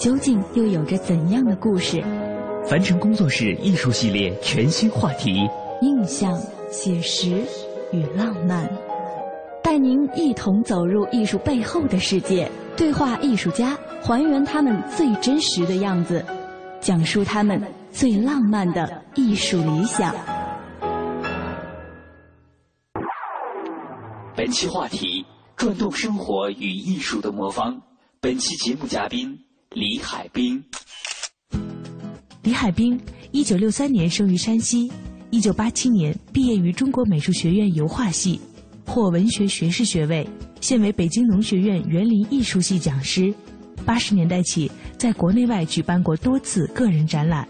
究竟又有着怎样的故事？凡尘工作室艺术系列全新话题：印象、写实与浪漫，带您一同走入艺术背后的世界，对话艺术家，还原他们最真实的样子。讲述他们最浪漫的艺术理想。本期话题：转动生活与艺术的魔方。本期节目嘉宾李海滨。李海滨，一九六三年生于山西，一九八七年毕业于中国美术学院油画系，获文学学士学位，现为北京农学院园林艺术系讲师。八十年代起，在国内外举办过多次个人展览。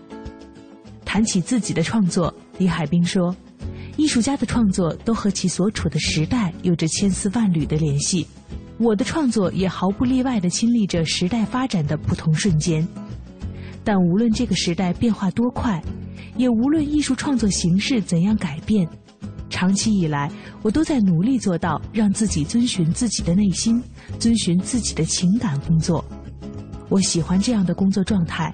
谈起自己的创作，李海滨说：“艺术家的创作都和其所处的时代有着千丝万缕的联系，我的创作也毫不例外地亲历着时代发展的不同瞬间。但无论这个时代变化多快，也无论艺术创作形式怎样改变，长期以来，我都在努力做到让自己遵循自己的内心，遵循自己的情感工作。”我喜欢这样的工作状态，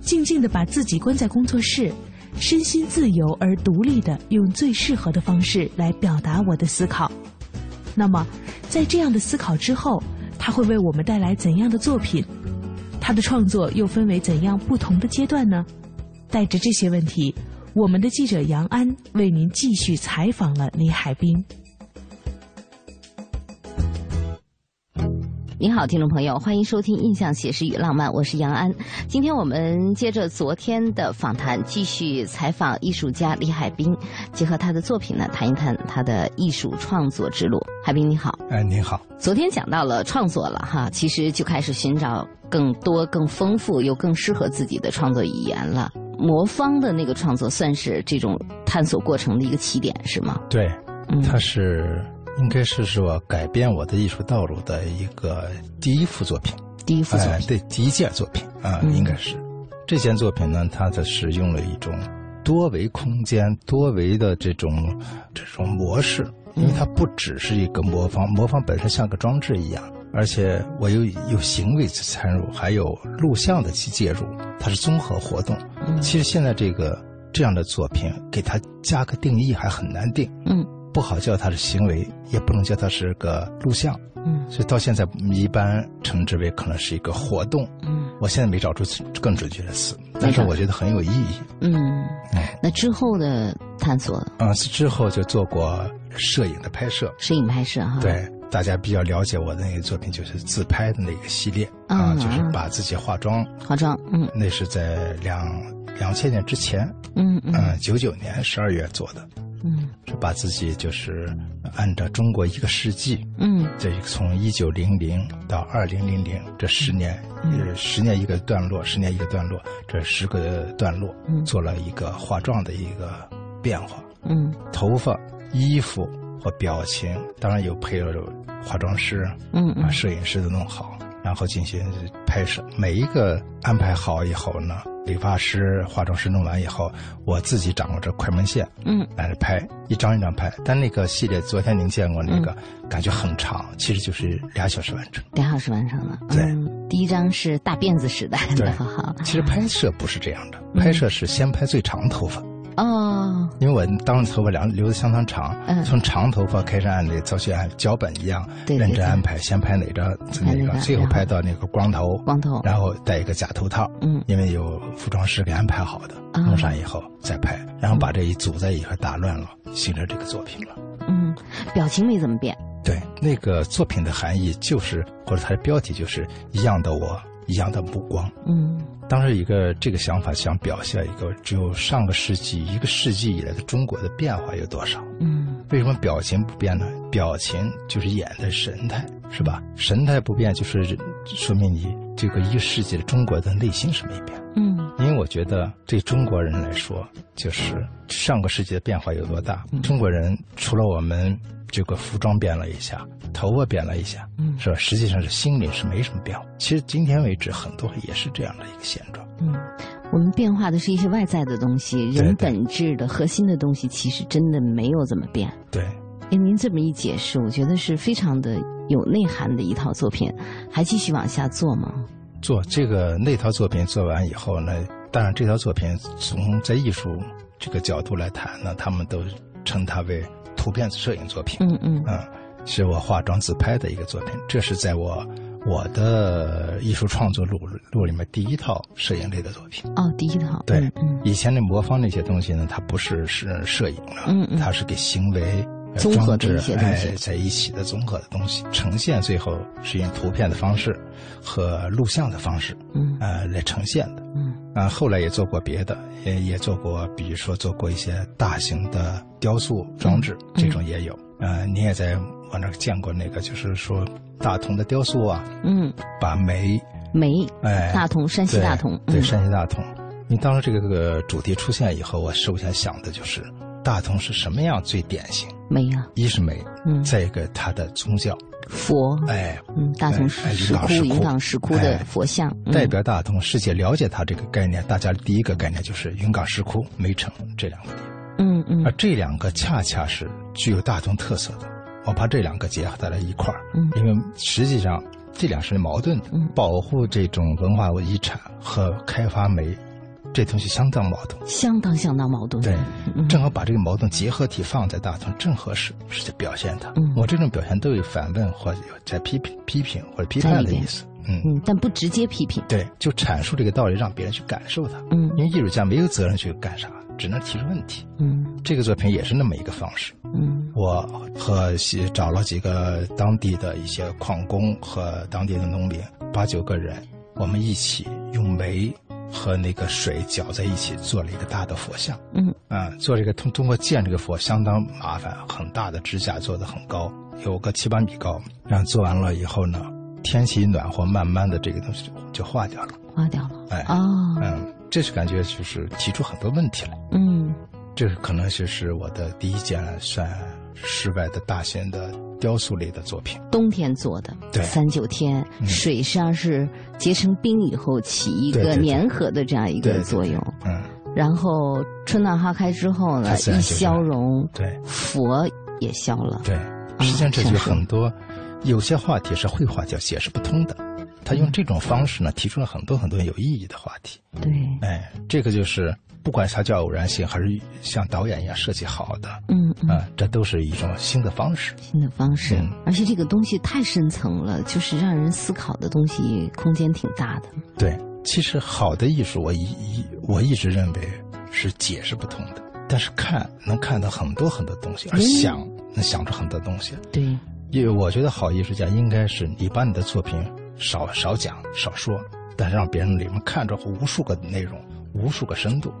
静静地把自己关在工作室，身心自由而独立地用最适合的方式来表达我的思考。那么，在这样的思考之后，他会为我们带来怎样的作品？他的创作又分为怎样不同的阶段呢？带着这些问题，我们的记者杨安为您继续采访了李海滨。您好，听众朋友，欢迎收听《印象写实与浪漫》，我是杨安。今天我们接着昨天的访谈，继续采访艺术家李海滨，结合他的作品呢，谈一谈他的艺术创作之路。海滨你好，哎，您好。昨天讲到了创作了哈，其实就开始寻找更多、更丰富又更适合自己的创作语言了。魔方的那个创作算是这种探索过程的一个起点，是吗？对，它是。应该是说改变我的艺术道路的一个第一幅作品，第一幅作品，对，第一件作品啊，应该是这件作品呢，它的使用了一种多维空间、多维的这种这种模式，因为它不只是一个魔方，魔方本身像个装置一样，而且我又有行为的参入，还有录像的去介入，它是综合活动。其实现在这个这样的作品，给它加个定义还很难定。嗯。不好叫它是行为，也不能叫它是个录像，嗯，所以到现在一般称之为可能是一个活动，嗯，我现在没找出更准确的词，但是我觉得很有意义，嗯，那之后的探索，嗯，之后就做过摄影的拍摄，摄影拍摄哈，对，大家比较了解我的那个作品就是自拍的那个系列，啊，就是把自己化妆，化妆，嗯，那是在两两千年之前，嗯嗯，九九年十二月做的。嗯，是把自己就是按照中国一个世纪，嗯，这从一九零零到二零零零这十年，呃，十年一个段落，十年一个段落，这十个段落，做了一个化妆的一个变化，嗯，头发、衣服和表情，当然有配了化妆师，嗯，把摄影师都弄好，然后进行拍摄，每一个安排好以后呢。理发师、化妆师弄完以后，我自己掌握着快门线，嗯，来拍一张一张拍。但那个系列，昨天您见过那个，感觉很长，其实就是俩小时完成。俩小时完成了。对，第一张是大辫子时代的。对，其实拍摄不是这样的，拍摄是先拍最长头发，哦，因为我当时头发两留的相当长，从长头发开始按那个造型按脚本一样认真安排，先拍哪张哪个，最后拍到那个光头，光头，然后戴一个假头套，嗯，因为有服装师给安排好的，弄上以后再拍，然后把这一组在一块打乱了，形成这个作品了。嗯，表情没怎么变。对，那个作品的含义就是，或者它的标题就是一样的我。一样的目光，嗯，当时一个这个想法想表现一个只有上个世纪一个世纪以来的中国的变化有多少，嗯，为什么表情不变呢？表情就是演的神态，是吧？神态不变就是说明你这个一个世纪的中国的内心是没变，嗯，因为我觉得对中国人来说，就是上个世纪的变化有多大，中国人除了我们。这个服装变了一下，头发变了一下，嗯，是吧？实际上是心里是没什么变化。其实今天为止，很多也是这样的一个现状。嗯，我们变化的是一些外在的东西，人本质的核心的东西，其实真的没有怎么变。对。哎，您这么一解释，我觉得是非常的有内涵的一套作品。还继续往下做吗？做这个那套作品做完以后呢，当然这套作品从在艺术这个角度来谈呢，他们都称它为。图片摄影作品，嗯嗯嗯，是我化妆自拍的一个作品。这是在我我的艺术创作录录里面第一套摄影类的作品。哦，第一套。对，嗯，以前的魔方那些东西呢，它不是是摄影了，嗯嗯，它是给行为综合的一些东西在一起的综合的东西呈现，最后是用图片的方式和录像的方式，嗯呃来呈现的。嗯啊，后来也做过别的，也也做过，比如说做过一些大型的。雕塑装置这种也有，呃，你也在我那儿见过那个，就是说大同的雕塑啊，嗯，把煤煤哎，大同山西大同，对山西大同，你当时这个个主题出现以后，我首先想的就是大同是什么样最典型？煤啊，一是煤，嗯，再一个它的宗教佛，哎，嗯，大同石窟云冈石窟的佛像，代表大同世界了解它这个概念，大家第一个概念就是云冈石窟、煤城这两个地方。嗯嗯，而这两个恰恰是具有大同特色的，我把这两个结合在了一块儿。嗯，因为实际上这两是矛盾的。嗯，保护这种文化遗产和开发煤，这东西相当矛盾。相当相当矛盾。对，正好把这个矛盾结合体放在大同，正合适，是在表现它。嗯，我这种表现都有反问或者在批评、批评或者批判的意思。嗯嗯，但不直接批评。对，就阐述这个道理，让别人去感受它。嗯，因为艺术家没有责任去干啥。只能提出问题。嗯，这个作品也是那么一个方式。嗯，我和找了几个当地的一些矿工和当地的农民，八九个人，我们一起用煤和那个水搅在一起，做了一个大的佛像。嗯，啊，做这个通通过建这个佛相当麻烦，很大的支架做的很高，有个七八米高。然后做完了以后呢，天气一暖和，慢慢的这个东西就就化掉了。化掉了。哎。哦。嗯。这是感觉就是提出很多问题来，嗯，这可能就是我的第一件算失败的大型的雕塑类的作品。冬天做的，对，三九天，水上是结成冰以后起一个粘合的这样一个作用，嗯，然后春暖花开之后呢，一消融，对，佛也消了，对，实际上这就很多，有些话题是绘画叫解释不通的。他用这种方式呢，提出了很多很多有意义的话题。对，哎，这个就是不管它叫偶然性，还是像导演一样设计好的，嗯嗯，这都是一种新的方式。新的方式，而且这个东西太深层了，就是让人思考的东西，空间挺大的。对，其实好的艺术，我一一我一直认为是解释不通的，但是看能看到很多很多东西，而想能想出很多东西。对，因为我觉得好艺术家应该是你把你的作品。少少讲少说，但是让别人里面看着无数个内容，无数个深度，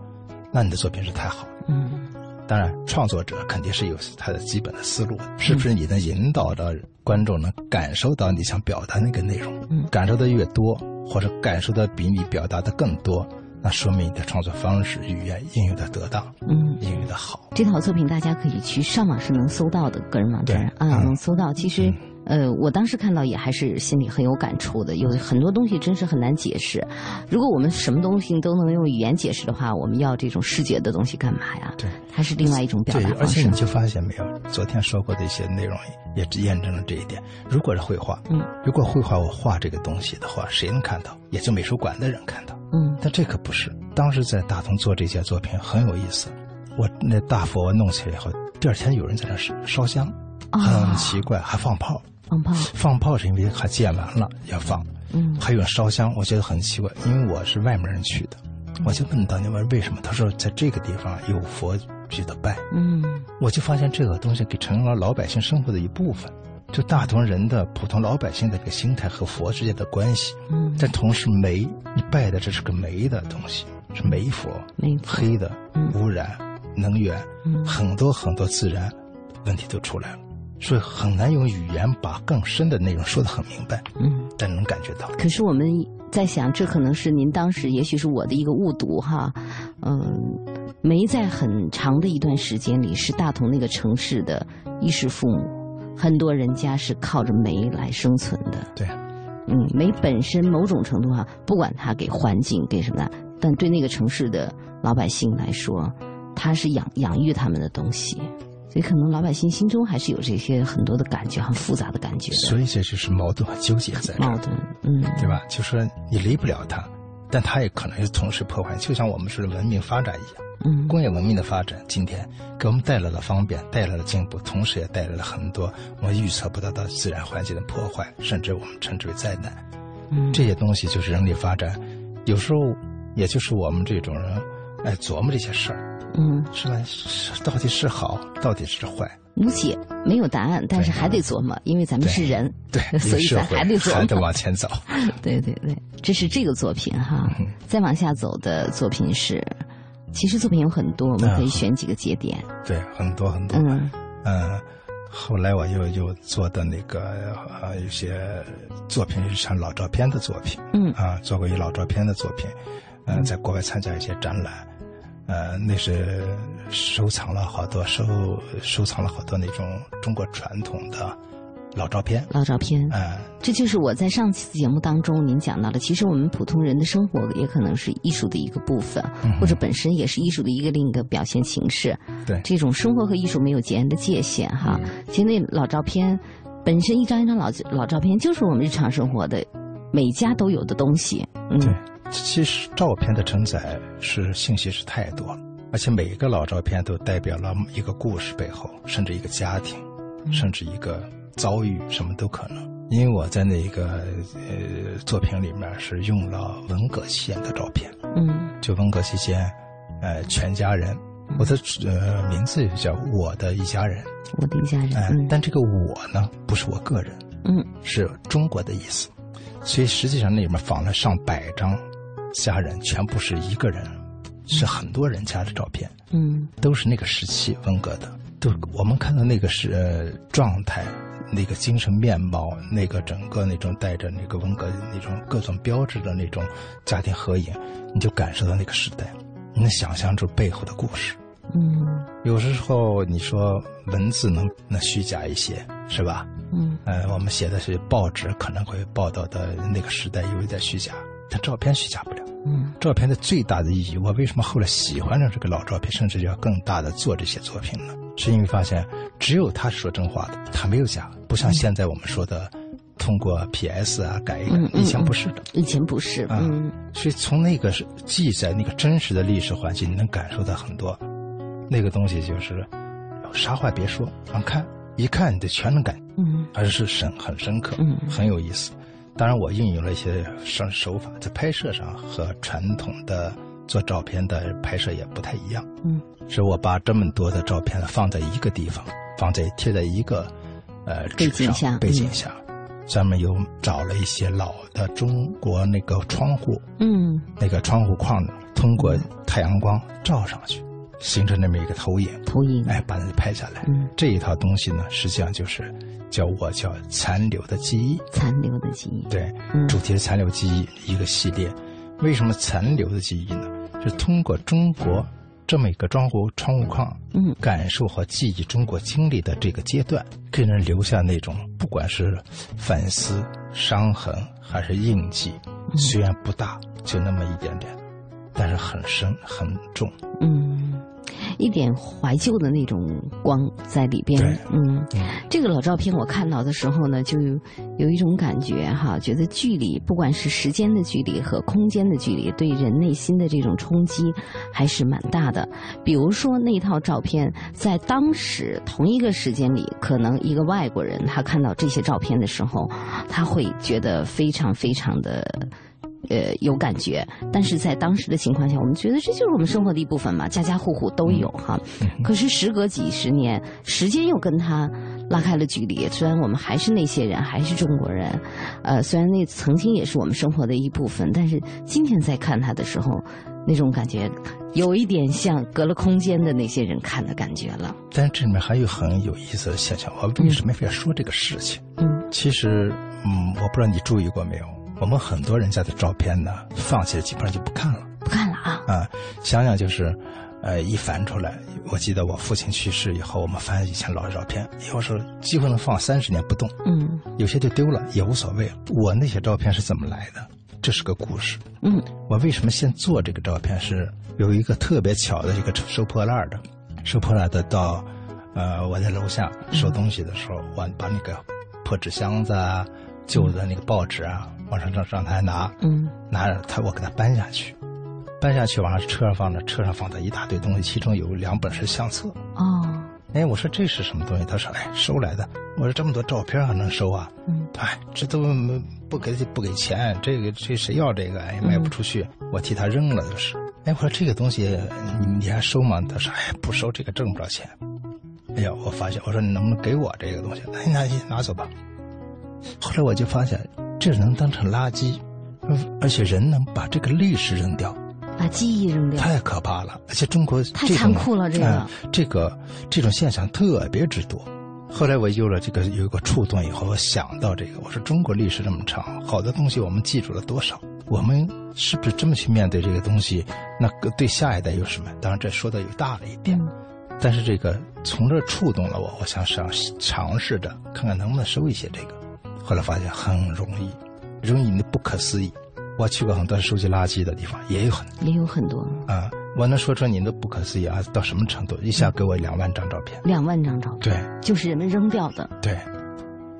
那你的作品是太好了。嗯，当然创作者肯定是有他的基本的思路，是不是你能引导到观众能感受到你想表达那个内容？嗯，感受的越多，或者感受的比你表达的更多，那说明你的创作方式语言应用的得当，嗯，应用的好。这套作品大家可以去上网是能搜到的，个人网站啊能搜到。其实。呃，我当时看到也还是心里很有感触的，有很多东西真是很难解释。如果我们什么东西都能用语言解释的话，我们要这种视觉的东西干嘛呀？对，它是另外一种表达方式。而且你就发现没有，昨天说过的一些内容也验证了这一点。如果是绘画，嗯，如果绘画我画这个东西的话，谁能看到？也就美术馆的人看到。嗯，但这可不是。当时在大同做这些作品很有意思。我那大佛我弄起来以后，第二天有人在那烧香，很奇怪，还放炮。放炮，放炮是因为还建完了要放。嗯，还有烧香，我觉得很奇怪，因为我是外面人去的，我就问当地问为什么，他说在这个地方有佛值得拜。嗯，我就发现这个东西给成了老百姓生活的一部分，就大同人的普通老百姓的这个心态和佛之间的关系。嗯，但同时煤，你拜的这是个煤的东西，是煤佛，煤黑的，污染能源，很多很多自然问题都出来了。所以很难用语言把更深的内容说得很明白，嗯，但能感觉到。可是我们在想，这可能是您当时，也许是我的一个误读哈，嗯，煤在很长的一段时间里是大同那个城市的衣食父母，很多人家是靠着煤来生存的。对，嗯，煤本身某种程度上，不管它给环境给什么，但对那个城市的老百姓来说，它是养养育他们的东西。所以，可能老百姓心中还是有这些很多的感觉，很复杂的感觉的。所以，这就是矛盾和纠结在矛盾，嗯，对吧？就说你离不了它，但它也可能是同时破坏。就像我们说的文明发展一样，嗯，工业文明的发展，今天给我们带来了方便，带来了进步，同时也带来了很多我们预测不到的自然环境的破坏，甚至我们称之为灾难。嗯，这些东西就是人类发展，有时候也就是我们这种人来琢磨这些事儿。嗯，是吧？是到底是好，到底是坏？无解，没有答案，但是还得琢磨，因为咱们是人，对，所以咱还得琢磨，还得往前走。对对对，这是这个作品哈。再往下走的作品是，其实作品有很多，我们可以选几个节点。对，很多很多。嗯嗯，后来我又又做的那个呃，有些作品是像老照片的作品。嗯啊，做过一老照片的作品，嗯，在国外参加一些展览。呃，那是收藏了好多收收藏了好多那种中国传统的老照片，老照片。嗯，这就是我在上次节目当中您讲到的，其实我们普通人的生活也可能是艺术的一个部分，或者本身也是艺术的一个另一个表现形式。对，这种生活和艺术没有截然的界限哈。其实那老照片本身一张一张老老照片，就是我们日常生活的每家都有的东西。嗯。其实照片的承载是信息是太多了，而且每一个老照片都代表了一个故事背后，甚至一个家庭，甚至一个遭遇，什么都可能。因为我在那个呃作品里面是用了文革期间的照片，嗯，就文革期间，呃，全家人，我的呃名字叫我的一家人，我的一家人，嗯，但这个我呢不是我个人，嗯，是中国的意思，所以实际上那里面放了上百张。家人全部是一个人，是很多人家的照片，嗯，都是那个时期文革的，都我们看到那个是状态，那个精神面貌，那个整个那种带着那个文革那种各种标志的那种家庭合影，你就感受到那个时代，你能想象出背后的故事，嗯，有时候你说文字能能虚假一些，是吧？嗯，呃，我们写的是报纸可能会报道的那个时代有一点虚假。但照片虚假不了。嗯，照片的最大的意义，我为什么后来喜欢上这个老照片，甚至要更大的做这些作品呢？是因为发现只有他是说真话的，他没有假，不像现在我们说的，通过 PS 啊改一改，以前不是的，以前不是啊。所以从那个是记载那个真实的历史环境，你能感受到很多，那个东西就是啥话别说，看一看你就全能感，嗯，而是深很深刻，嗯，很有意思。当然，我运用了一些手手法，在拍摄上和传统的做照片的拍摄也不太一样。嗯，是我把这么多的照片放在一个地方，放在贴在一个呃背景下，背景下，上面又找了一些老的中国那个窗户，嗯，那个窗户框通过太阳光照上去，形成那么一个投影，投影，哎，把它拍下来。嗯，这一套东西呢，实际上就是。叫我叫残留的记忆，残留的记忆，对，主题是残留记忆一个系列。为什么残留的记忆呢？是通过中国这么一个窗户窗户框，嗯，感受和记忆中国经历的这个阶段，给人留下那种不管是反思、伤痕还是印记，虽然不大，就那么一点点，但是很深很重。嗯。一点怀旧的那种光在里边。嗯，这个老照片我看到的时候呢，就有一种感觉哈，觉得距离不管是时间的距离和空间的距离，对人内心的这种冲击还是蛮大的。比如说那套照片，在当时同一个时间里，可能一个外国人他看到这些照片的时候，他会觉得非常非常的。呃，有感觉，但是在当时的情况下，我们觉得这就是我们生活的一部分嘛，家家户户都有哈。可是时隔几十年，时间又跟他拉开了距离。虽然我们还是那些人，还是中国人，呃，虽然那曾经也是我们生活的一部分，但是今天再看他的时候，那种感觉有一点像隔了空间的那些人看的感觉了。但这里面还有很有意思的现象，我为什么非要说这个事情？嗯，其实，嗯，我不知道你注意过没有。我们很多人家的照片呢，放弃了基本上就不看了，不看了啊！啊，想想就是，呃，一翻出来，我记得我父亲去世以后，我们翻以前老的照片，有时候几乎能放三十年不动。嗯，有些就丢了也无所谓。我那些照片是怎么来的？这是个故事。嗯，我为什么先做这个照片？是有一个特别巧的一个收破烂的，收破烂的到，呃，我在楼下收东西的时候，我把那个破纸箱子啊、旧的那个报纸啊。往上让让他拿，嗯，拿着他我给他搬下去，搬下去往上车上放着，车上放着一大堆东西，其中有两本是相册。哦，哎，我说这是什么东西？他说，哎，收来的。我说这么多照片还能收啊？嗯，哎，这都不给不给钱，这个这谁要这个？哎，卖不出去，我替他扔了就是。哎，我说这个东西你你还收吗？他说，哎，不收，这个挣不着钱。哎呀，我发现，我说你能不能给我这个东西？哎拿拿走吧。后来我就发现。这能当成垃圾，而且人能把这个历史扔掉，把记忆扔掉，太可怕了。而且中国太残酷了，这个这个这种现象特别之多。后来我有了这个有一个触动以后，我想到这个，我说中国历史这么长，好的东西我们记住了多少？我们是不是这么去面对这个东西？那对下一代有什么？当然这说的又大了一点，但是这个从这触动了我，我想想尝试着看看能不能收一些这个。后来发现很容易，容易的不可思议。我去过很多收集垃圾的地方，也有很也有很多啊。我能说出你的不可思议啊，到什么程度？一下给我两万张照片，两万张照片，对，就是人们扔掉的。对，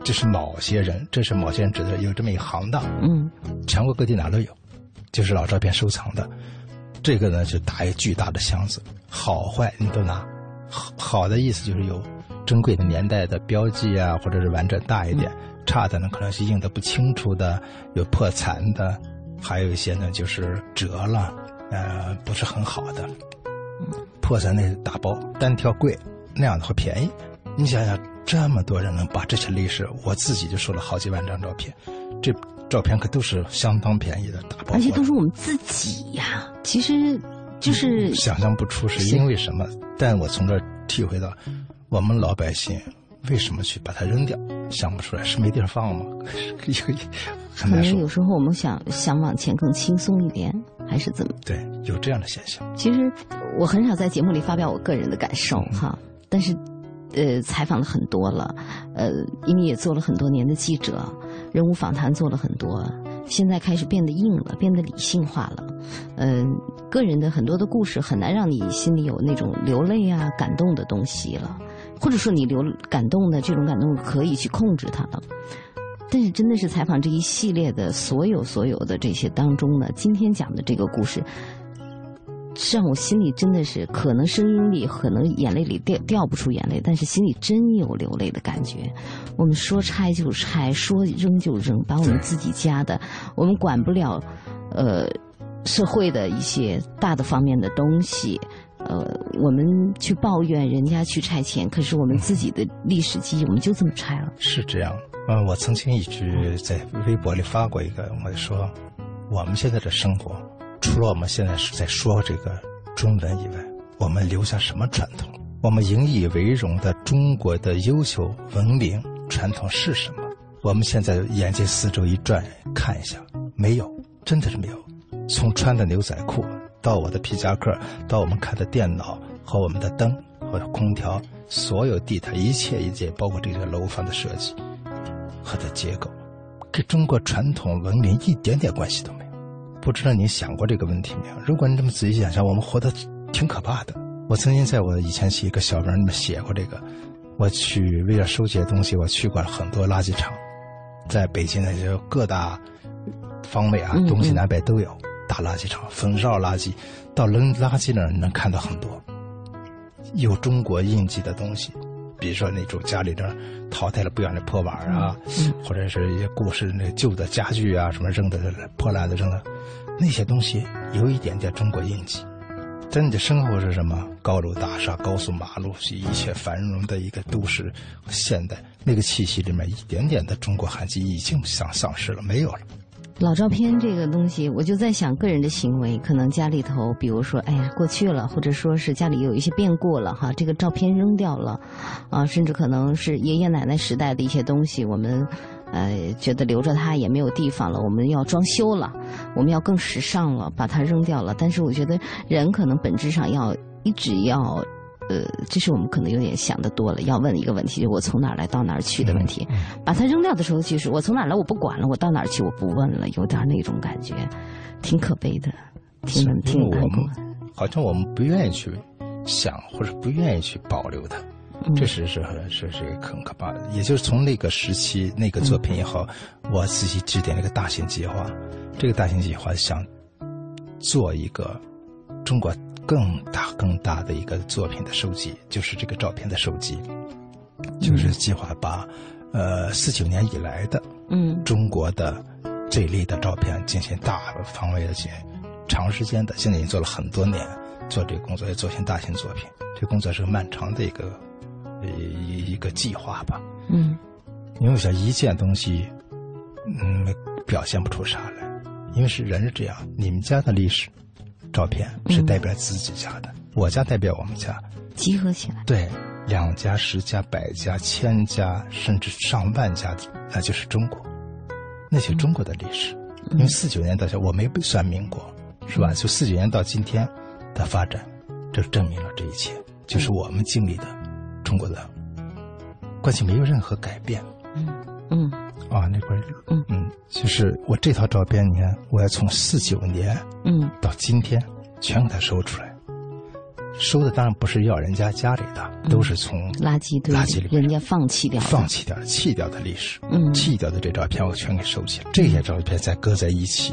这是某些人，这是某些人指的有这么一行当，嗯，全国各地哪都有，就是老照片收藏的。这个呢，就打一巨大的箱子，好坏你都拿。好好的意思就是有珍贵的年代的标记啊，或者是完整大一点。差的呢，可能是印的不清楚的，有破残的，还有一些呢就是折了，呃，不是很好的。破残那打包单挑贵，那样的会便宜。你想想，这么多人能把这些历史，我自己就收了好几万张照片，这照片可都是相当便宜的打包，而且都是我们自己呀。其实就是想象不出是因为什么，但我从这体会到，我们老百姓。为什么去把它扔掉？想不出来，是没地儿放吗？可能有时候我们想想往前更轻松一点，还是怎么？对，有这样的现象。其实我很少在节目里发表我个人的感受哈，但是，呃，采访了很多了，呃，因为也做了很多年的记者，人物访谈做了很多，现在开始变得硬了，变得理性化了。嗯，个人的很多的故事很难让你心里有那种流泪啊、感动的东西了。或者说你流感动的这种感动可以去控制它了，但是真的是采访这一系列的所有所有的这些当中呢，今天讲的这个故事，是让我心里真的是可能声音里可能眼泪里掉掉不出眼泪，但是心里真有流泪的感觉。我们说拆就拆，说扔就扔，把我们自己家的，我们管不了，呃，社会的一些大的方面的东西。呃，我们去抱怨人家去拆迁，可是我们自己的历史记忆，我们就这么拆了。是这样。嗯，我曾经一直在微博里发过一个，我说，我们现在的生活，除了我们现在是在说这个中文以外，我们留下什么传统？我们引以为荣的中国的优秀文明传统是什么？我们现在眼睛四周一转，看一下，没有，真的是没有。从穿的牛仔裤。到我的皮夹克，到我们看的电脑和我们的灯和空调，所有地毯一切一切，包括这个楼房的设计和的结构，跟中国传统文明一点点关系都没有。不知道你想过这个问题没有？如果你这么仔细想想，我们活得挺可怕的。我曾经在我以前写一个小文里面写过这个，我去为了收集东西，我去过了很多垃圾场，在北京的就各大方位啊，东西南北都有大垃圾场，焚烧垃圾，到扔垃圾那儿能看到很多。有中国印记的东西，比如说那种家里的淘汰了不远的破碗啊，或者是一些故事那旧的家具啊，什么扔的破烂的扔的，那些东西有一点点中国印记。在你的生活是什么？高楼大厦、高速马路，是一切繁荣的一个都市。现代那个气息里面，一点点的中国痕迹已经丧丧失了，没有了。老照片这个东西，我就在想，个人的行为，可能家里头，比如说，哎呀，过去了，或者说是家里有一些变故了，哈，这个照片扔掉了，啊，甚至可能是爷爷奶奶时代的一些东西，我们。呃，觉得留着它也没有地方了，我们要装修了，我们要更时尚了，把它扔掉了。但是我觉得人可能本质上要一直要，呃，这是我们可能有点想的多了。要问一个问题，就我从哪儿来到哪儿去的问题。把它扔掉的时候，就是我从哪儿来我不管了，我到哪儿去我不问了，有点那种感觉，挺可悲的，挺挺难过。好像我们不愿意去想，或者不愿意去保留它。这是是是是很可怕的，也就是从那个时期那个作品以后，我自己制定了一个大型计划。这个大型计划想做一个中国更大更大的一个作品的收集，就是这个照片的收集，就是计划把呃四九年以来的嗯中国的这一类的照片进行大范围的进行长时间的，现在已经做了很多年，做这个工作要做成大型作品，这工作是漫长的一个。一一个计划吧，嗯，因为想一件东西，嗯，表现不出啥来，因为是人是这样，你们家的历史照片是代表自己家的，我家代表我们家，集合起来，对，两家、十家、百家、千家，甚至上万家，那就是中国，那些中国的历史，因为四九年到现在我没被算民国，是吧？就四九年到今天的发展，这证明了这一切，就是我们经历的。中国的关系没有任何改变。嗯嗯啊，那块儿嗯嗯，就是我这套照片，你看，我要从四九年嗯到今天全给它收出来。收的当然不是要人家家里的，都是从垃圾堆、垃圾里人家放弃掉、放弃掉、弃掉的历史。嗯，弃掉的这照片我全给收起来。这些照片再搁在一起，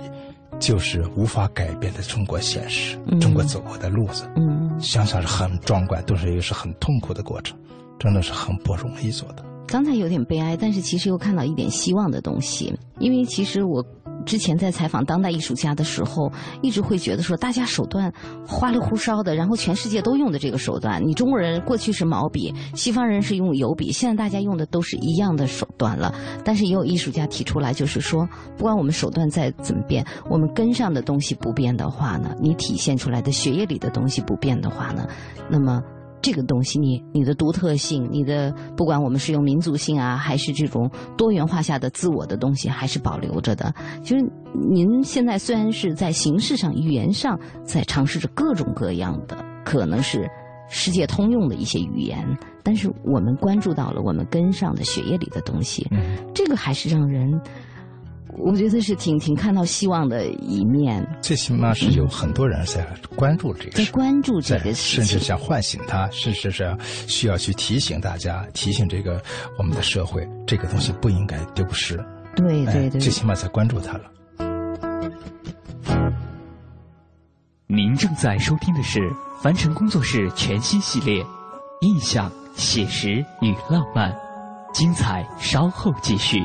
就是无法改变的中国现实，中国走过的路子。嗯，想想是很壮观，同时也是很痛苦的过程。真的是很不容易做的。刚才有点悲哀，但是其实又看到一点希望的东西。因为其实我之前在采访当代艺术家的时候，一直会觉得说，大家手段花里胡哨的，然后全世界都用的这个手段。你中国人过去是毛笔，西方人是用油笔，现在大家用的都是一样的手段了。但是也有艺术家提出来，就是说，不管我们手段再怎么变，我们根上的东西不变的话呢，你体现出来的血液里的东西不变的话呢，那么。这个东西，你你的独特性，你的不管我们是用民族性啊，还是这种多元化下的自我的东西，还是保留着的。就是您现在虽然是在形式上、语言上在尝试着各种各样的，可能是世界通用的一些语言，但是我们关注到了我们根上的血液里的东西，这个还是让人。我觉得是挺挺看到希望的一面。最起码是有很多人在关注这个，在关注这个事，甚至想唤醒他，甚至是需要去提醒大家，提醒这个我们的社会，这个东西不应该丢失。对对对，最起码在关注他了。您正在收听的是凡尘工作室全新系列《印象、写实与浪漫》，精彩稍后继续。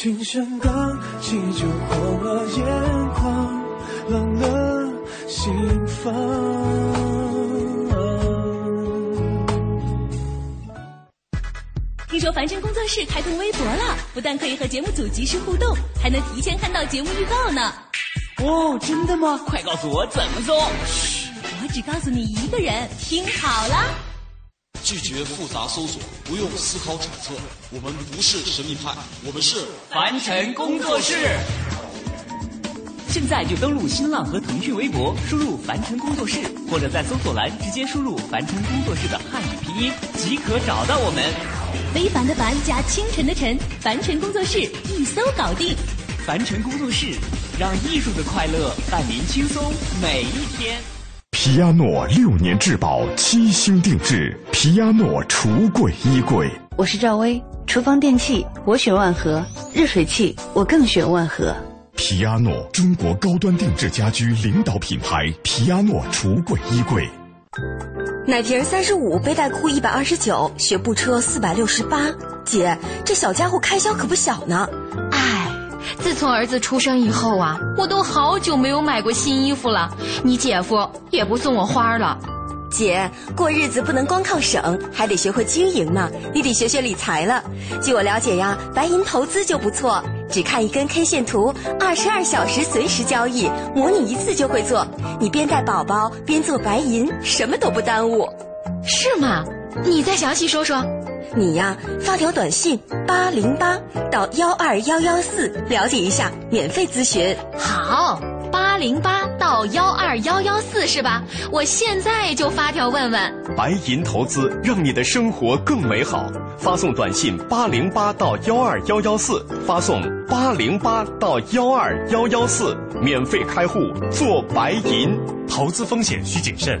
琴声刚起就红了眼眶，冷了。心房。听说凡尘工作室开通微博了，不但可以和节目组及时互动，还能提前看到节目预告呢。哦，真的吗？快告诉我怎么做。嘘，我只告诉你一个人，听好了。拒绝复杂搜索，不用思考揣测。我们不是神秘派，我们是凡尘工作室。现在就登录新浪和腾讯微博，输入“凡尘工作室”，或者在搜索栏直接输入“凡尘工作室”的汉语拼音，即可找到我们。非凡的凡加清晨的晨，凡尘工作室一搜搞定。凡尘工作室，让艺术的快乐伴您轻松每一天。皮亚诺六年质保，七星定制，皮亚诺橱柜衣柜。我是赵薇，厨房电器我选万和，热水器我更选万和。皮亚诺，中国高端定制家居领导品牌。皮亚诺橱柜衣柜，奶瓶三十五，背带裤一百二十九，学步车四百六十八。姐，这小家伙开销可不小呢。唉，自从儿子出生以后啊，我都好久没有买过新衣服了。你姐夫也不送我花了。姐，过日子不能光靠省，还得学会经营呢。你得学学理财了。据我了解呀，白银投资就不错。只看一根 K 线图，二十二小时随时交易，模拟一次就会做。你边带宝宝边做白银，什么都不耽误。是吗？你再详细说说。你呀，发条短信八零八到幺二幺幺四了解一下，免费咨询。好。八零八到幺二幺幺四是吧？我现在就发条问问。白银投资让你的生活更美好，发送短信八零八到幺二幺幺四，发送八零八到幺二幺幺四，免费开户做白银。投资风险需谨慎。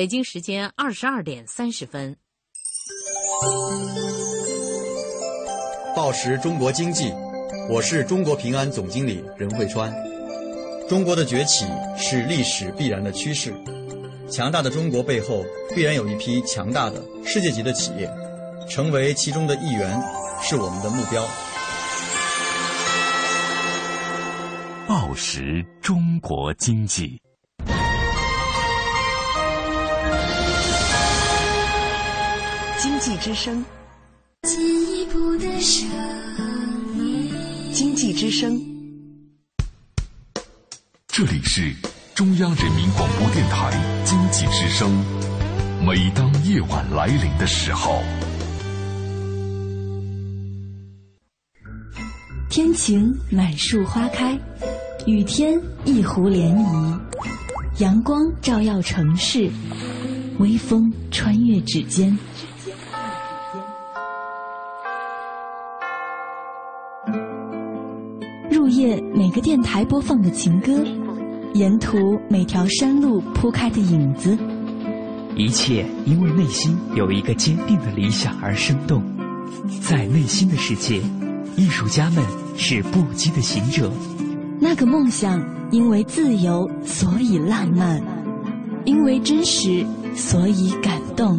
北京时间二十二点三十分。报时中国经济，我是中国平安总经理任慧川。中国的崛起是历史必然的趋势，强大的中国背后必然有一批强大的世界级的企业，成为其中的一员是我们的目标。报时中国经济。经济之声，进一步的声音。经济之声，这里是中央人民广播电台经济之声。每当夜晚来临的时候，天晴满树花开，雨天一湖涟漪，阳光照耀城市。微风穿越指尖。每个电台播放的情歌，沿途每条山路铺开的影子，一切因为内心有一个坚定的理想而生动。在内心的世界，艺术家们是不羁的行者。那个梦想，因为自由，所以浪漫；因为真实，所以感动。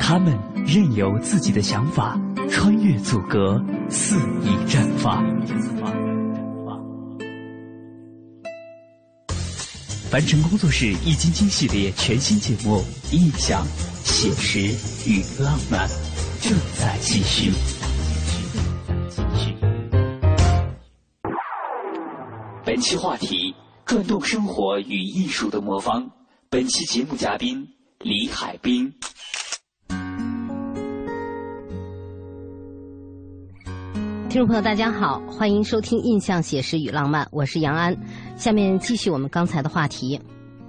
他们任由自己的想法穿越阻隔，肆意绽放。凡尘工作室《易筋经》系列全新节目《印象、写实与浪漫》正在继续。本期话题：转动生活与艺术的魔方。本期节目嘉宾李海滨。听众朋友，大家好，欢迎收听《印象写实与浪漫》，我是杨安。下面继续我们刚才的话题，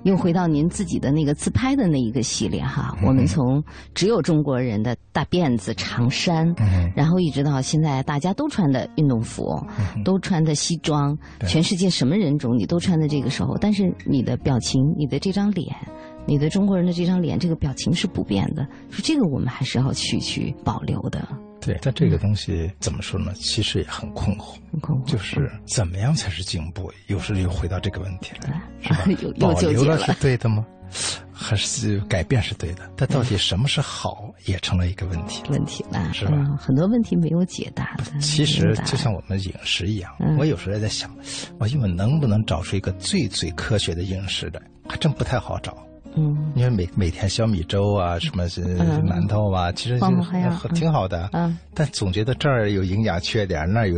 又回到您自己的那个自拍的那一个系列哈。我们从只有中国人的大辫子、长衫，然后一直到现在大家都穿的运动服，都穿的西装，全世界什么人种你都穿的这个时候，但是你的表情、你的这张脸、你的中国人的这张脸，这个表情是不变的，说这个我们还是要去去保留的。对，但这个东西怎么说呢？其实也很困惑，很困惑就是怎么样才是进步？有时又回到这个问题了，是吧？保留了是对的吗？还是改变是对的？但到底什么是好，也成了一个问题。问题了，是吧？很多问题没有解答的。其实就像我们饮食一样，我有时候也在想，我因为能不能找出一个最最科学的饮食的，还真不太好找。嗯，因为每每天小米粥啊，什么是馒头啊，其实挺好的。嗯，但总觉得这儿有营养缺点，那儿有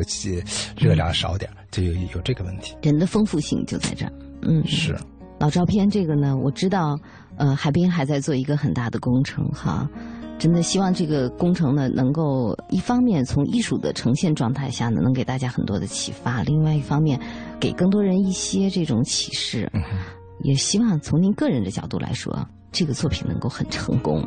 热量少点，就有有这个问题。人的丰富性就在这儿。嗯，是。老照片这个呢，我知道，呃，海滨还在做一个很大的工程哈，真的希望这个工程呢，能够一方面从艺术的呈现状态下呢，能给大家很多的启发；，另外一方面，给更多人一些这种启示。也希望从您个人的角度来说，这个作品能够很成功。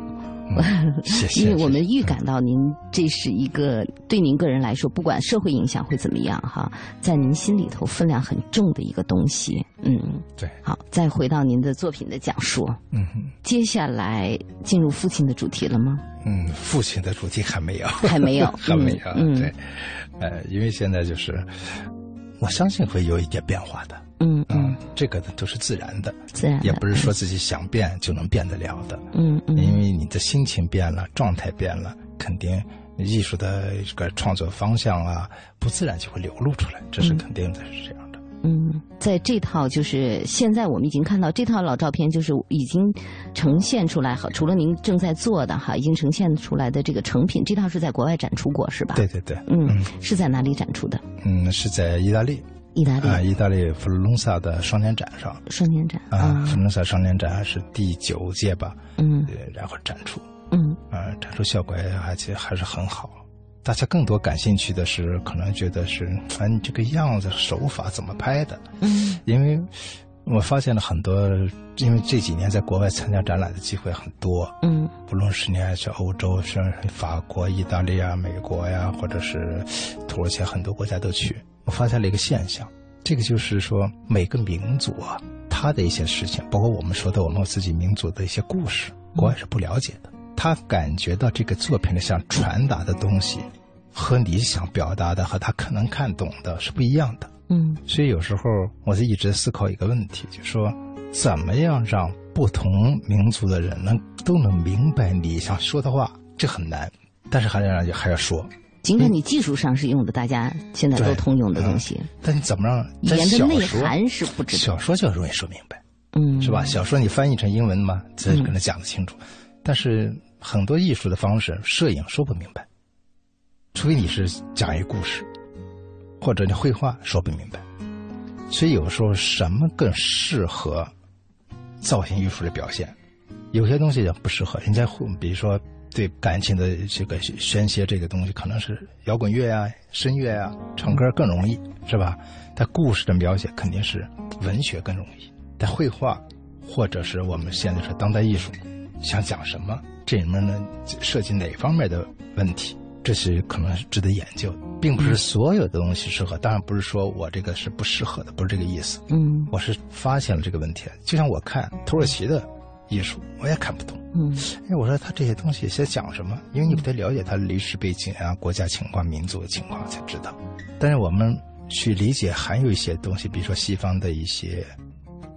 谢谢。因为我们预感到您这是一个对您个人来说，不管社会影响会怎么样哈，在您心里头分量很重的一个东西。嗯，对。好，再回到您的作品的讲述。嗯哼。接下来进入父亲的主题了吗？嗯，父亲的主题还没有。还没有。还没有。嗯对。呃，因为现在就是，我相信会有一点变化的。嗯嗯，这个都是自然的，自然也不是说自己想变就能变得了的。嗯嗯，因为你的心情变了，状态变了，肯定艺术的这个创作方向啊，不自然就会流露出来，这是肯定的，是这样的。嗯，在这套就是现在我们已经看到这套老照片，就是已经呈现出来哈，除了您正在做的哈，已经呈现出来的这个成品，这套是在国外展出过是吧？对对对，嗯，是在哪里展出的？嗯，是在意大利。意大利啊，意大利佛罗伦萨的双年展上，双年展啊，佛罗伦萨双年展是第九届吧？嗯，然后展出，嗯，啊，展出效果还其实还是很好。大家更多感兴趣的是，可能觉得是啊，你这个样子手法怎么拍的？嗯，因为我发现了很多，因为这几年在国外参加展览的机会很多，嗯，不论是你去欧洲，像法国、意大利啊、美国呀，或者是土耳其，很多国家都去。我发现了一个现象，这个就是说，每个民族啊，他的一些事情，包括我们说的我们自己民族的一些故事，国外是不了解的。他感觉到这个作品里想传达的东西，和你想表达的和他可能看懂的是不一样的。嗯，所以有时候我就一直思考一个问题，就是说，怎么样让不同民族的人能都能明白你想说的话？这很难，但是还要让还要说。尽管你技术上是用的大家现在都通用的东西，但你怎么让语言的内涵是不知道？小说就容易说明白，嗯，是吧？小说你翻译成英文嘛，这跟他讲得清楚。但是很多艺术的方式，摄影说不明白，除非你是讲一个故事，或者你绘画说不明白。所以有时候什么更适合造型艺术的表现？有些东西也不适合。人家比如说。对感情的这个宣泄，这个东西可能是摇滚乐啊、声乐啊、唱歌更容易，是吧？但故事的描写肯定是文学更容易。但绘画，或者是我们现在说当代艺术，想讲什么，这里面呢涉及哪方面的问题，这是可能是值得研究，并不是所有的东西适合。当然不是说我这个是不适合的，不是这个意思。嗯，我是发现了这个问题。就像我看土耳其的艺术，我也看不懂。嗯，哎，我说他这些东西在讲什么？因为你不得了解他的历史背景啊、国家情况、民族的情况才知道。但是我们去理解，还有一些东西，比如说西方的一些。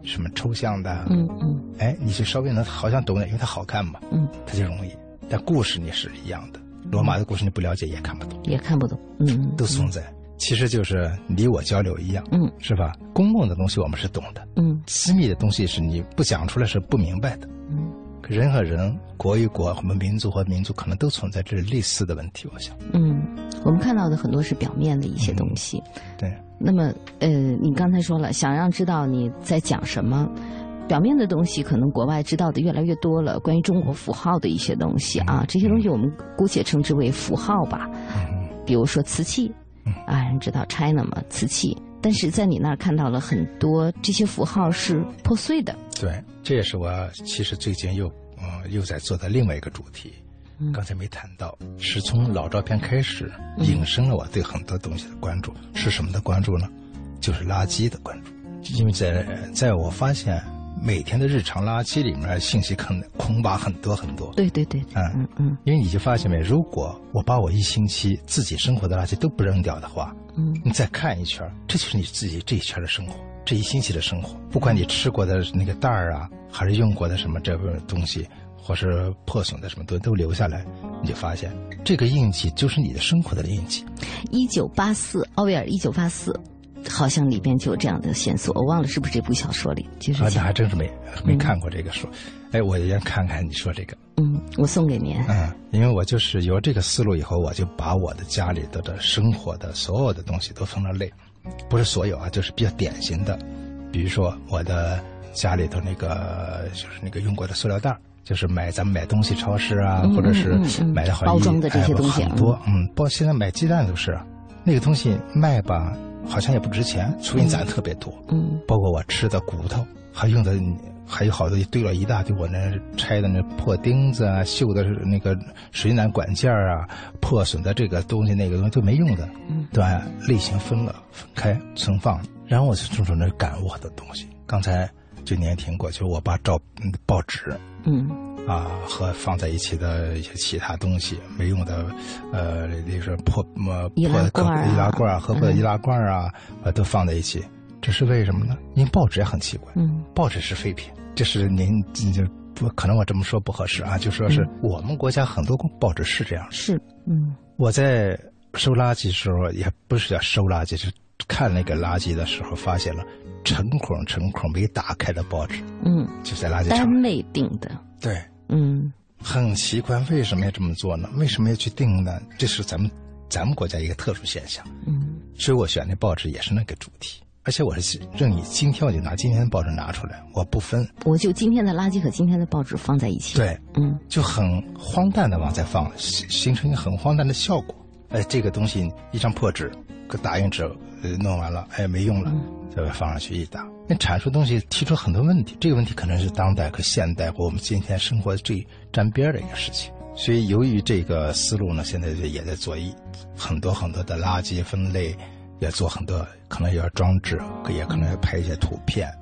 什么抽象的，嗯嗯，哎，你就稍微能好像懂点，因为它好看嘛，嗯，它就容易。但故事你是一样的，罗马的故事你不了解也看不懂，也看不懂，嗯，都存在。其实就是你我交流一样，嗯，是吧？公共的东西我们是懂的，嗯，私密的东西是你不讲出来是不明白的，嗯。人和人、国与国、我们民族和民族可能都存在这类似的问题，我想。嗯，我们看到的很多是表面的一些东西。对。那么，呃，你刚才说了，想让知道你在讲什么，表面的东西可能国外知道的越来越多了。关于中国符号的一些东西啊，这些东西我们姑且称之为符号吧。嗯。比如说瓷器，啊，人知道 China 吗，瓷器。但是在你那儿看到了很多这些符号是破碎的。对，这也是我其实最近又嗯又在做的另外一个主题，刚才没谈到，是从老照片开始引申了我对很多东西的关注。是什么的关注呢？就是垃圾的关注。因为在在我发现每天的日常垃圾里面信息坑空巴很多很多。对对对，嗯嗯。因为你就发现没，如果我把我一星期自己生活的垃圾都不扔掉的话。嗯，你再看一圈，这就是你自己这一圈的生活，这一星期的生活。不管你吃过的那个袋儿啊，还是用过的什么这个东西，或是破损的什么东西都留下来，你就发现这个印记就是你的生活的印记。一九八四，奥威尔一九八四，好像里边就有这样的线索，我忘了是不是这部小说里。就是而且还真是没没看过这个书，哎，我也看看你说这个。嗯，我送给您。嗯，因为我就是有这个思路以后，我就把我的家里头的生活的所有的东西都分了类，不是所有啊，就是比较典型的，比如说我的家里头那个就是那个用过的塑料袋，就是买咱们买东西超市啊，或者是买的好包装的这些东西很多，嗯，包现在买鸡蛋都是，那个东西卖吧，好像也不值钱，除非攒特别多，嗯，包括我吃的骨头，还用的。还有好多堆了一大堆，我那拆的那破钉子啊，锈的那个水暖管件啊，破损的这个东西那个东西都没用的，嗯对吧？类型分了分开存放，然后我就种种那感悟很多东西。刚才就您也听过，就是我把照报纸，嗯，啊和放在一起的一些其他东西没用的，呃，比如说破么破的易拉罐和破的易拉罐啊，呃，都放在一起，这是为什么呢？因为报纸也很奇怪，嗯，报纸是废品。这是您就不可能我这么说不合适啊，就说是我们国家很多报纸是这样。是，嗯，我在收垃圾时候也不是叫收垃圾，是看那个垃圾的时候发现了成捆成捆没打开的报纸。嗯，就在垃圾场。单位订的。对。嗯，很奇怪，为什么要这么做呢？为什么要去订呢？这是咱们咱们国家一个特殊现象。嗯，所以我选的报纸也是那个主题。而且我是任你今天我就拿今天的报纸拿出来，我不分，我就今天的垃圾和今天的报纸放在一起。对，嗯，就很荒诞的往在放，形形成一个很荒诞的效果。哎，这个东西一张破纸，个打印纸，呃，弄完了，哎，没用了，再放上去一打。那阐述东西提出很多问题，这个问题可能是当代和现代和我们今天生活最沾边的一个事情。所以，由于这个思路呢，现在也在做一很多很多的垃圾分类。也做很多，可能要装置，也可能要拍一些图片，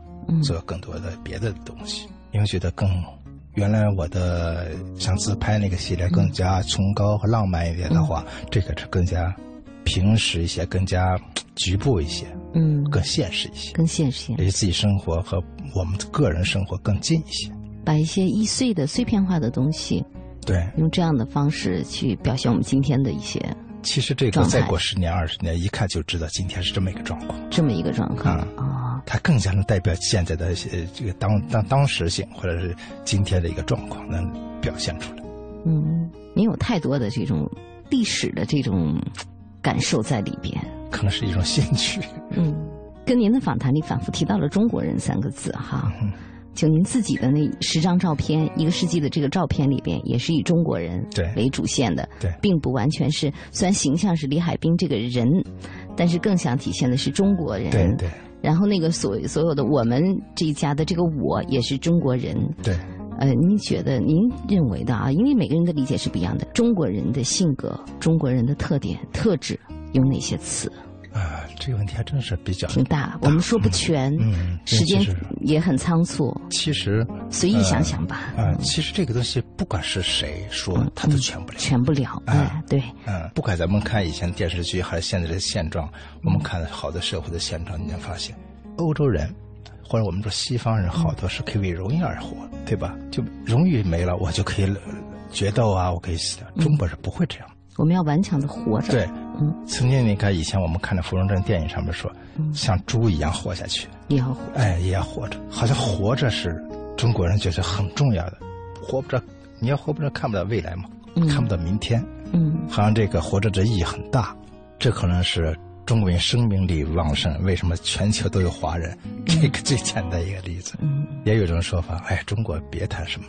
做更多的别的东西。因为觉得更原来我的像自拍那个系列更加崇高和浪漫一点的话，这个是更加平时一些，更加局部一些，嗯，更现实一些，更现实。一些，离自己生活和我们个人生活更近一些。把一些易碎的碎片化的东西，对，用这样的方式去表现我们今天的一些。其实这个再过十年二十年，一看就知道今天是这么一个状况，这么一个状况。啊，它更加能代表现在的这个当当当时性，或者是今天的一个状况，能表现出来。嗯，您有太多的这种历史的这种感受在里边，可能是一种兴趣。嗯，跟您的访谈里反复提到了“中国人”三个字，哈。就您自己的那十张照片，一个世纪的这个照片里边，也是以中国人为主线的，对，并不完全是。虽然形象是李海滨这个人，但是更想体现的是中国人。对对。然后那个所所有的我们这一家的这个我也是中国人。对。呃，您觉得您认为的啊？因为每个人的理解是不一样的。中国人的性格、中国人的特点、特质有哪些词？啊，这个问题还真是比较挺大，我们说不全。嗯，时间也很仓促。其实随意想想吧。啊，其实这个东西不管是谁说，他都全不了。全不了。哎，对。嗯，不管咱们看以前电视剧还是现在的现状，我们看好的社会的现状，你能发现，欧洲人或者我们说西方人，好多是可以为荣誉而活，对吧？就荣誉没了，我就可以决斗啊，我可以死掉。中国人不会这样。我们要顽强的活着。对，嗯，曾经你看以前我们看的《芙蓉镇》电影上面说，像猪一样活下去，也要活，哎，也要活着。好像活着是中国人觉得很重要的，活不着，你要活不着，看不到未来嘛，看不到明天。嗯，好像这个活着的意义很大，这可能是中国人生命力旺盛。为什么全球都有华人？这个最简单一个例子。嗯，也有一种说法，哎，中国别谈什么，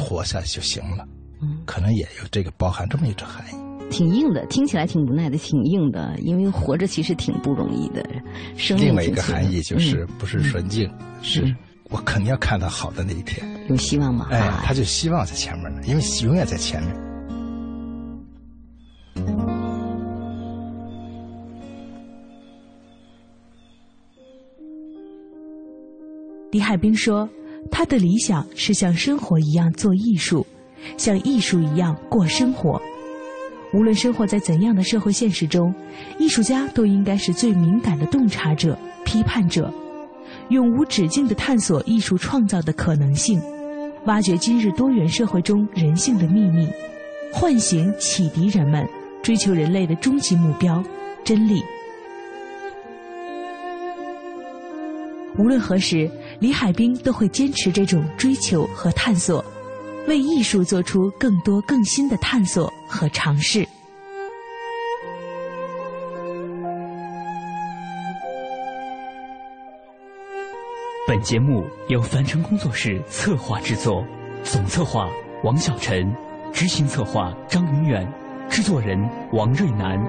活下去就行了。嗯，可能也有这个包含这么一种含义。挺硬的，听起来挺无奈的，挺硬的，因为活着其实挺不容易的。另外一个含义就是不是纯净，是我肯定要看到好的那一天。有希望吗？哎，他就希望在前面呢，因为永远在前面。李海滨说：“他的理想是像生活一样做艺术，像艺术一样过生活。”无论生活在怎样的社会现实中，艺术家都应该是最敏感的洞察者、批判者，永无止境的探索艺术创造的可能性，挖掘今日多元社会中人性的秘密，唤醒、启迪人们，追求人类的终极目标——真理。无论何时，李海滨都会坚持这种追求和探索。为艺术做出更多更新的探索和尝试。本节目由凡尘工作室策划制作，总策划王小晨，执行策划张云远，制作人王瑞南。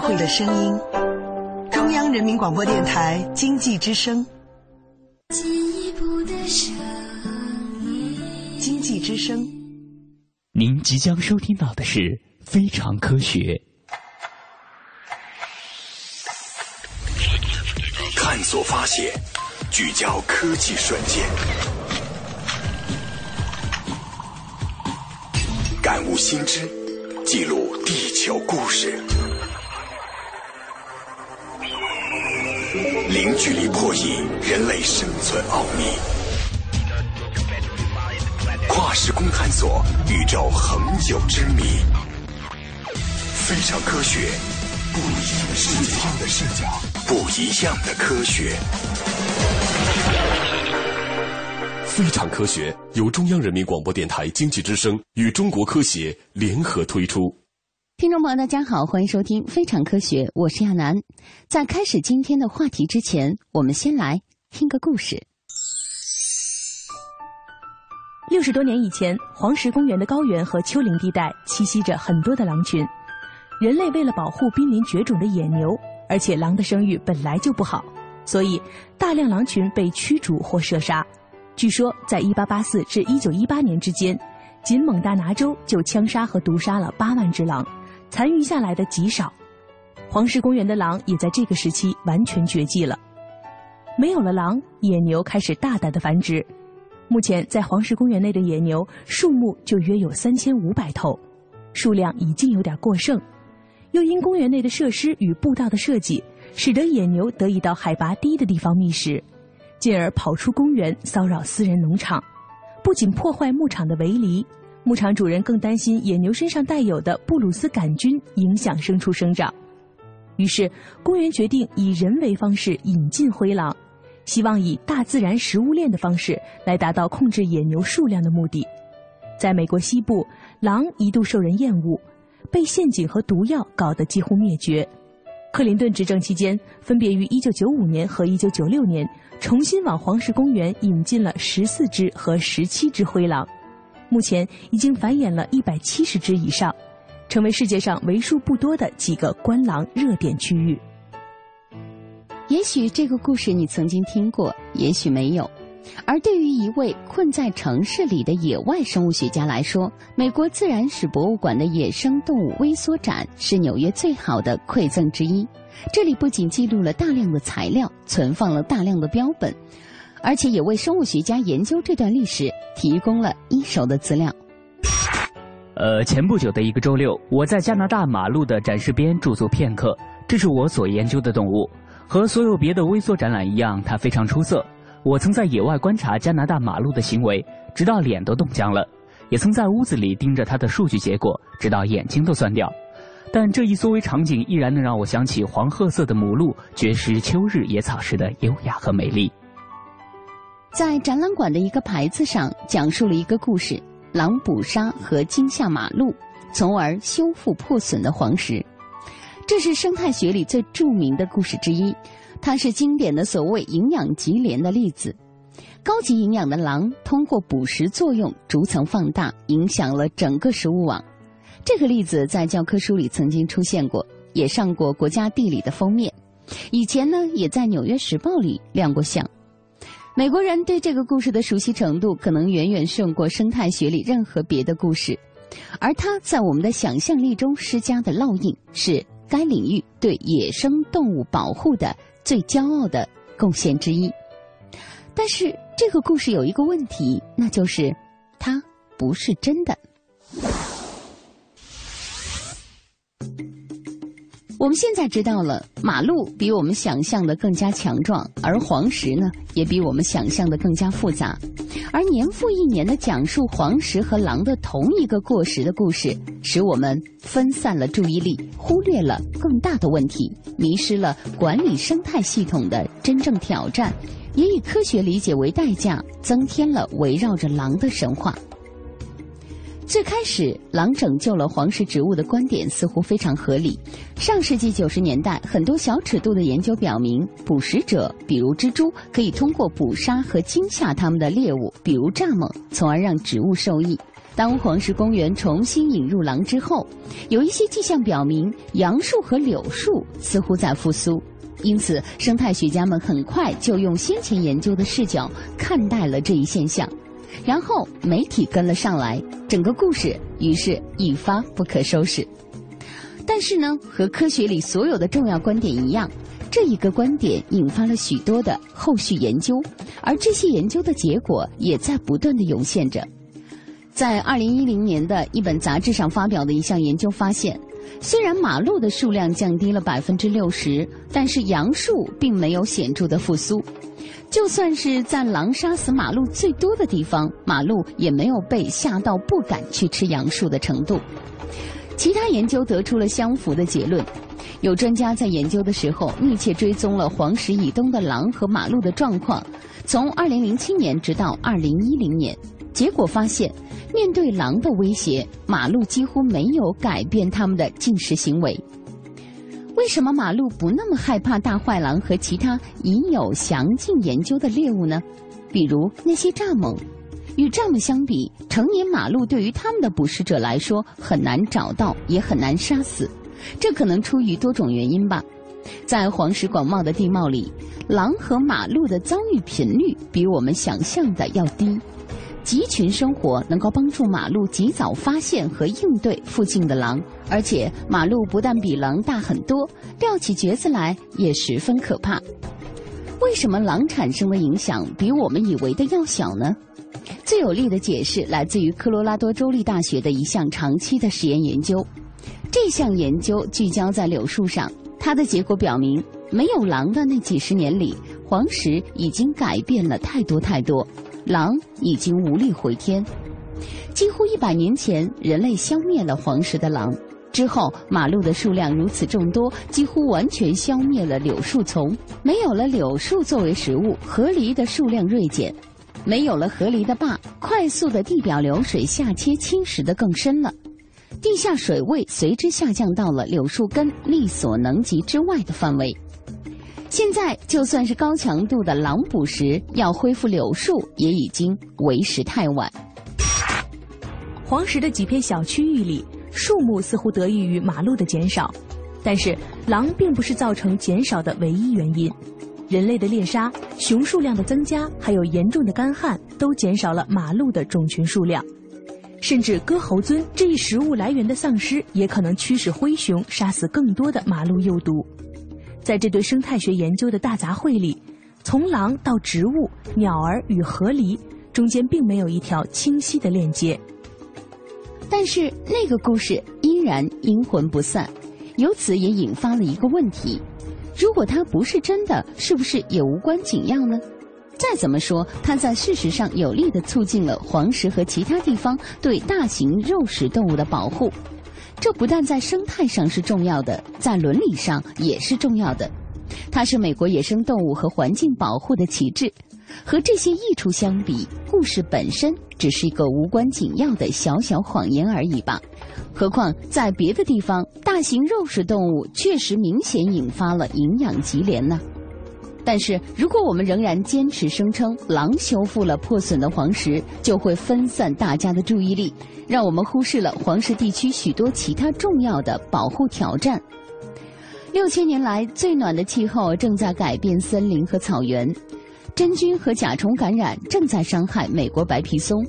慧的声音，中央人民广播电台经济之声记忆的声音。经济之声。您即将收听到的是《非常科学》，探索发现，聚焦科技瞬间，感悟新知，记录地球故事。零距离破译人类生存奥秘，跨时空探索宇宙恒久之谜。非常科学，不一样的视角，不一样的科学。非常科学由中央人民广播电台经济之声与中国科协联合推出。听众朋友，大家好，欢迎收听《非常科学》，我是亚楠。在开始今天的话题之前，我们先来听个故事。六十多年以前，黄石公园的高原和丘陵地带栖息着很多的狼群。人类为了保护濒临绝种的野牛，而且狼的声誉本来就不好，所以大量狼群被驱逐或射杀。据说，在一八八四至一九一八年之间，仅蒙大拿州就枪杀和毒杀了八万只狼。残余下来的极少，黄石公园的狼也在这个时期完全绝迹了。没有了狼，野牛开始大胆的繁殖。目前在黄石公园内的野牛数目就约有三千五百头，数量已经有点过剩。又因公园内的设施与步道的设计，使得野牛得以到海拔低的地方觅食，进而跑出公园骚扰私人农场，不仅破坏牧场的围篱。牧场主人更担心野牛身上带有的布鲁斯杆菌影响牲畜生长，于是公园决定以人为方式引进灰狼，希望以大自然食物链的方式来达到控制野牛数量的目的。在美国西部，狼一度受人厌恶，被陷阱和毒药搞得几乎灭绝。克林顿执政期间，分别于1995年和1996年重新往黄石公园引进了14只和17只灰狼。目前已经繁衍了一百七十只以上，成为世界上为数不多的几个观狼热点区域。也许这个故事你曾经听过，也许没有。而对于一位困在城市里的野外生物学家来说，美国自然史博物馆的野生动物微缩展是纽约最好的馈赠之一。这里不仅记录了大量的材料，存放了大量的标本。而且也为生物学家研究这段历史提供了一手的资料。呃，前不久的一个周六，我在加拿大马路的展示边驻足片刻。这是我所研究的动物，和所有别的微缩展览一样，它非常出色。我曾在野外观察加拿大马路的行为，直到脸都冻僵了；也曾在屋子里盯着它的数据结果，直到眼睛都酸掉。但这一缩微场景依然能让我想起黄褐色的母鹿绝食秋日野草时的优雅和美丽。在展览馆的一个牌子上，讲述了一个故事：狼捕杀和惊吓马路，从而修复破损的黄石。这是生态学里最著名的故事之一，它是经典的所谓营养级联的例子。高级营养的狼通过捕食作用逐层放大，影响了整个食物网。这个例子在教科书里曾经出现过，也上过国家地理的封面。以前呢，也在《纽约时报》里亮过相。美国人对这个故事的熟悉程度，可能远远胜过生态学里任何别的故事，而它在我们的想象力中施加的烙印，是该领域对野生动物保护的最骄傲的贡献之一。但是，这个故事有一个问题，那就是它不是真的。我们现在知道了，马路比我们想象的更加强壮，而黄石呢，也比我们想象的更加复杂。而年复一年的讲述黄石和狼的同一个过时的故事，使我们分散了注意力，忽略了更大的问题，迷失了管理生态系统的真正挑战，也以科学理解为代价，增添了围绕着狼的神话。最开始，狼拯救了黄石植物的观点似乎非常合理。上世纪九十年代，很多小尺度的研究表明，捕食者，比如蜘蛛，可以通过捕杀和惊吓它们的猎物，比如蚱蜢，从而让植物受益。当黄石公园重新引入狼之后，有一些迹象表明，杨树和柳树似乎在复苏。因此，生态学家们很快就用先前研究的视角看待了这一现象。然后媒体跟了上来，整个故事于是一发不可收拾。但是呢，和科学里所有的重要观点一样，这一个观点引发了许多的后续研究，而这些研究的结果也在不断的涌现着。在二零一零年的一本杂志上发表的一项研究发现，虽然马路的数量降低了百分之六十，但是杨树并没有显著的复苏。就算是在狼杀死马鹿最多的地方，马鹿也没有被吓到不敢去吃杨树的程度。其他研究得出了相符的结论。有专家在研究的时候密切追踪了黄石以东的狼和马鹿的状况，从2007年直到2010年，结果发现，面对狼的威胁，马鹿几乎没有改变它们的进食行为。为什么马鹿不那么害怕大坏狼和其他已有详尽研究的猎物呢？比如那些蚱蜢。与蚱蜢相比，成年马鹿对于它们的捕食者来说很难找到，也很难杀死。这可能出于多种原因吧。在黄石广袤的地貌里，狼和马鹿的遭遇频率比我们想象的要低。集群生活能够帮助马鹿及早发现和应对附近的狼，而且马鹿不但比狼大很多，撂起蹶子来也十分可怕。为什么狼产生的影响比我们以为的要小呢？最有力的解释来自于科罗拉多州立大学的一项长期的实验研究。这项研究聚焦在柳树上，它的结果表明，没有狼的那几十年里，黄石已经改变了太多太多。狼已经无力回天。几乎一百年前，人类消灭了黄石的狼之后，马鹿的数量如此众多，几乎完全消灭了柳树丛。没有了柳树作为食物，河狸的数量锐减。没有了河狸的坝，快速的地表流水下切侵蚀的更深了，地下水位随之下降到了柳树根力所能及之外的范围。现在就算是高强度的狼捕食，要恢复柳树也已经为时太晚。黄石的几片小区域里，树木似乎得益于马路的减少，但是狼并不是造成减少的唯一原因。人类的猎杀、熊数量的增加，还有严重的干旱，都减少了马鹿的种群数量。甚至割喉尊这一食物来源的丧失，也可能驱使灰熊杀死更多的马鹿幼犊。在这对生态学研究的大杂烩里，从狼到植物、鸟儿与河狸，中间并没有一条清晰的链接。但是那个故事依然阴魂不散，由此也引发了一个问题：如果它不是真的，是不是也无关紧要呢？再怎么说，它在事实上有力的促进了黄石和其他地方对大型肉食动物的保护。这不但在生态上是重要的，在伦理上也是重要的。它是美国野生动物和环境保护的旗帜。和这些益处相比，故事本身只是一个无关紧要的小小谎言而已吧。何况在别的地方，大型肉食动物确实明显引发了营养级联呢。但是，如果我们仍然坚持声称狼修复了破损的黄石，就会分散大家的注意力，让我们忽视了黄石地区许多其他重要的保护挑战。六千年来，最暖的气候正在改变森林和草原，真菌和甲虫感染正在伤害美国白皮松，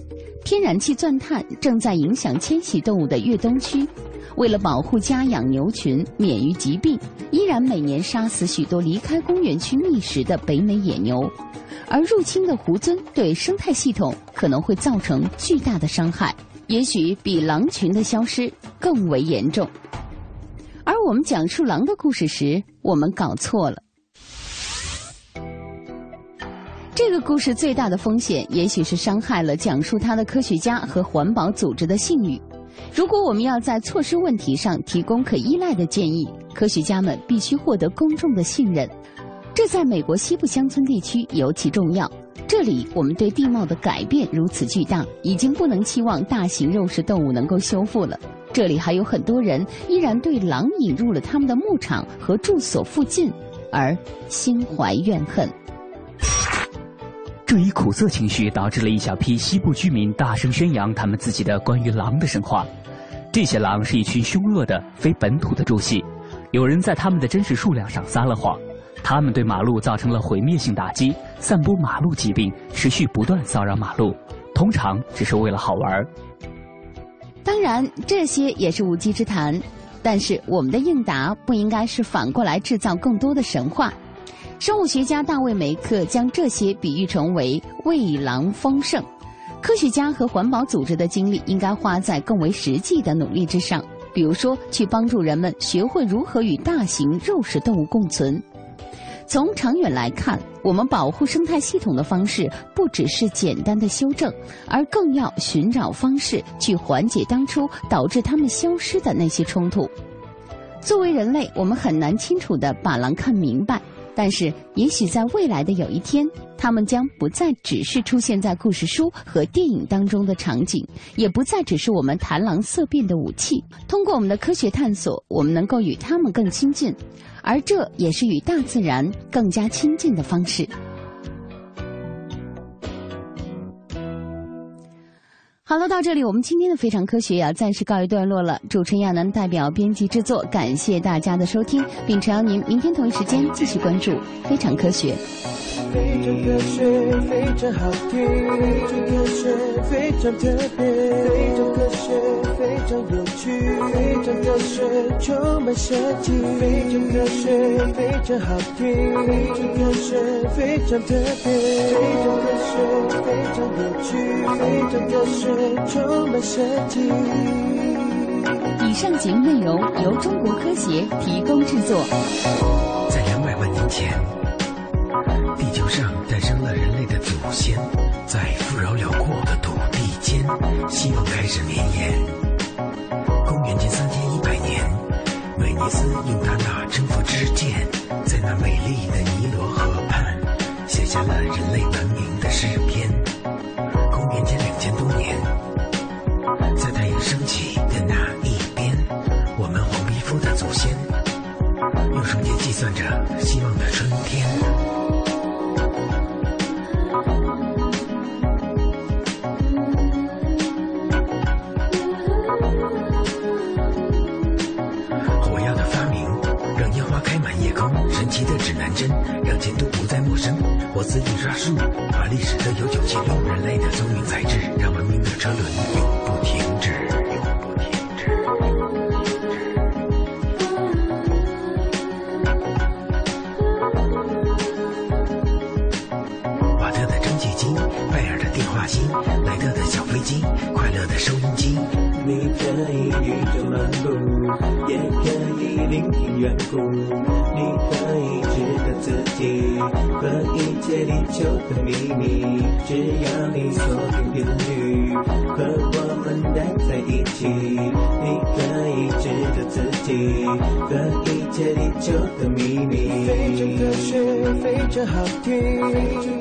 天然气钻探正在影响迁徙动物的越冬区。为了保护家养牛群免于疾病，依然每年杀死许多离开公园区觅食的北美野牛，而入侵的狐尊对生态系统可能会造成巨大的伤害，也许比狼群的消失更为严重。而我们讲述狼的故事时，我们搞错了。这个故事最大的风险，也许是伤害了讲述它的科学家和环保组织的信誉。如果我们要在措施问题上提供可依赖的建议，科学家们必须获得公众的信任。这在美国西部乡村地区尤其重要。这里我们对地貌的改变如此巨大，已经不能期望大型肉食动物能够修复了。这里还有很多人依然对狼引入了他们的牧场和住所附近而心怀怨恨。这一苦涩情绪导致了一小批西部居民大声宣扬他们自己的关于狼的神话。这些狼是一群凶恶的非本土的猪系，有人在他们的真实数量上撒了谎。他们对马路造成了毁灭性打击，散播马路疾病，持续不断骚扰马路，通常只是为了好玩。当然，这些也是无稽之谈。但是，我们的应答不应该是反过来制造更多的神话。生物学家大卫·梅克将这些比喻成为为狼丰盛，科学家和环保组织的精力应该花在更为实际的努力之上，比如说去帮助人们学会如何与大型肉食动物共存。从长远来看，我们保护生态系统的方式不只是简单的修正，而更要寻找方式去缓解当初导致它们消失的那些冲突。作为人类，我们很难清楚地把狼看明白。但是，也许在未来的有一天，他们将不再只是出现在故事书和电影当中的场景，也不再只是我们谈狼色变的武器。通过我们的科学探索，我们能够与他们更亲近，而这也是与大自然更加亲近的方式。好了，到这里我们今天的非常科学要暂时告一段落了。主持人亚楠代表编辑制作，感谢大家的收听，并诚邀您明天同一时间继续关注非常科学。非常科学，非常好听，非常科学，非常特别，非常科学，非常有趣，非常科学，充满神奇。非常科学，非常好听，非常科学，非常特别，非常科学，非常有趣，非常科学，以上节目内容由中国科协提供制作。在两百万年前。地球上诞生了人类的祖先，在富饶辽阔的土地间，希望开始绵延。公元前三千一百年，美尼斯用他那征服之剑，在那美丽的尼罗河畔，写下了人类的生。活字印刷术把历史的悠久记录，人类的聪明才智，让文明的车轮永不停止，永不停止。瓦特的蒸汽机，贝尔的电话机，莱特的小飞机，快乐的收音机。你可以宇宙漫步，也可以聆听远古。解地球的秘密，只要你锁定频率，和我们待在一起。你可以值得自己和一切地球的秘密。非常科学，非常好听。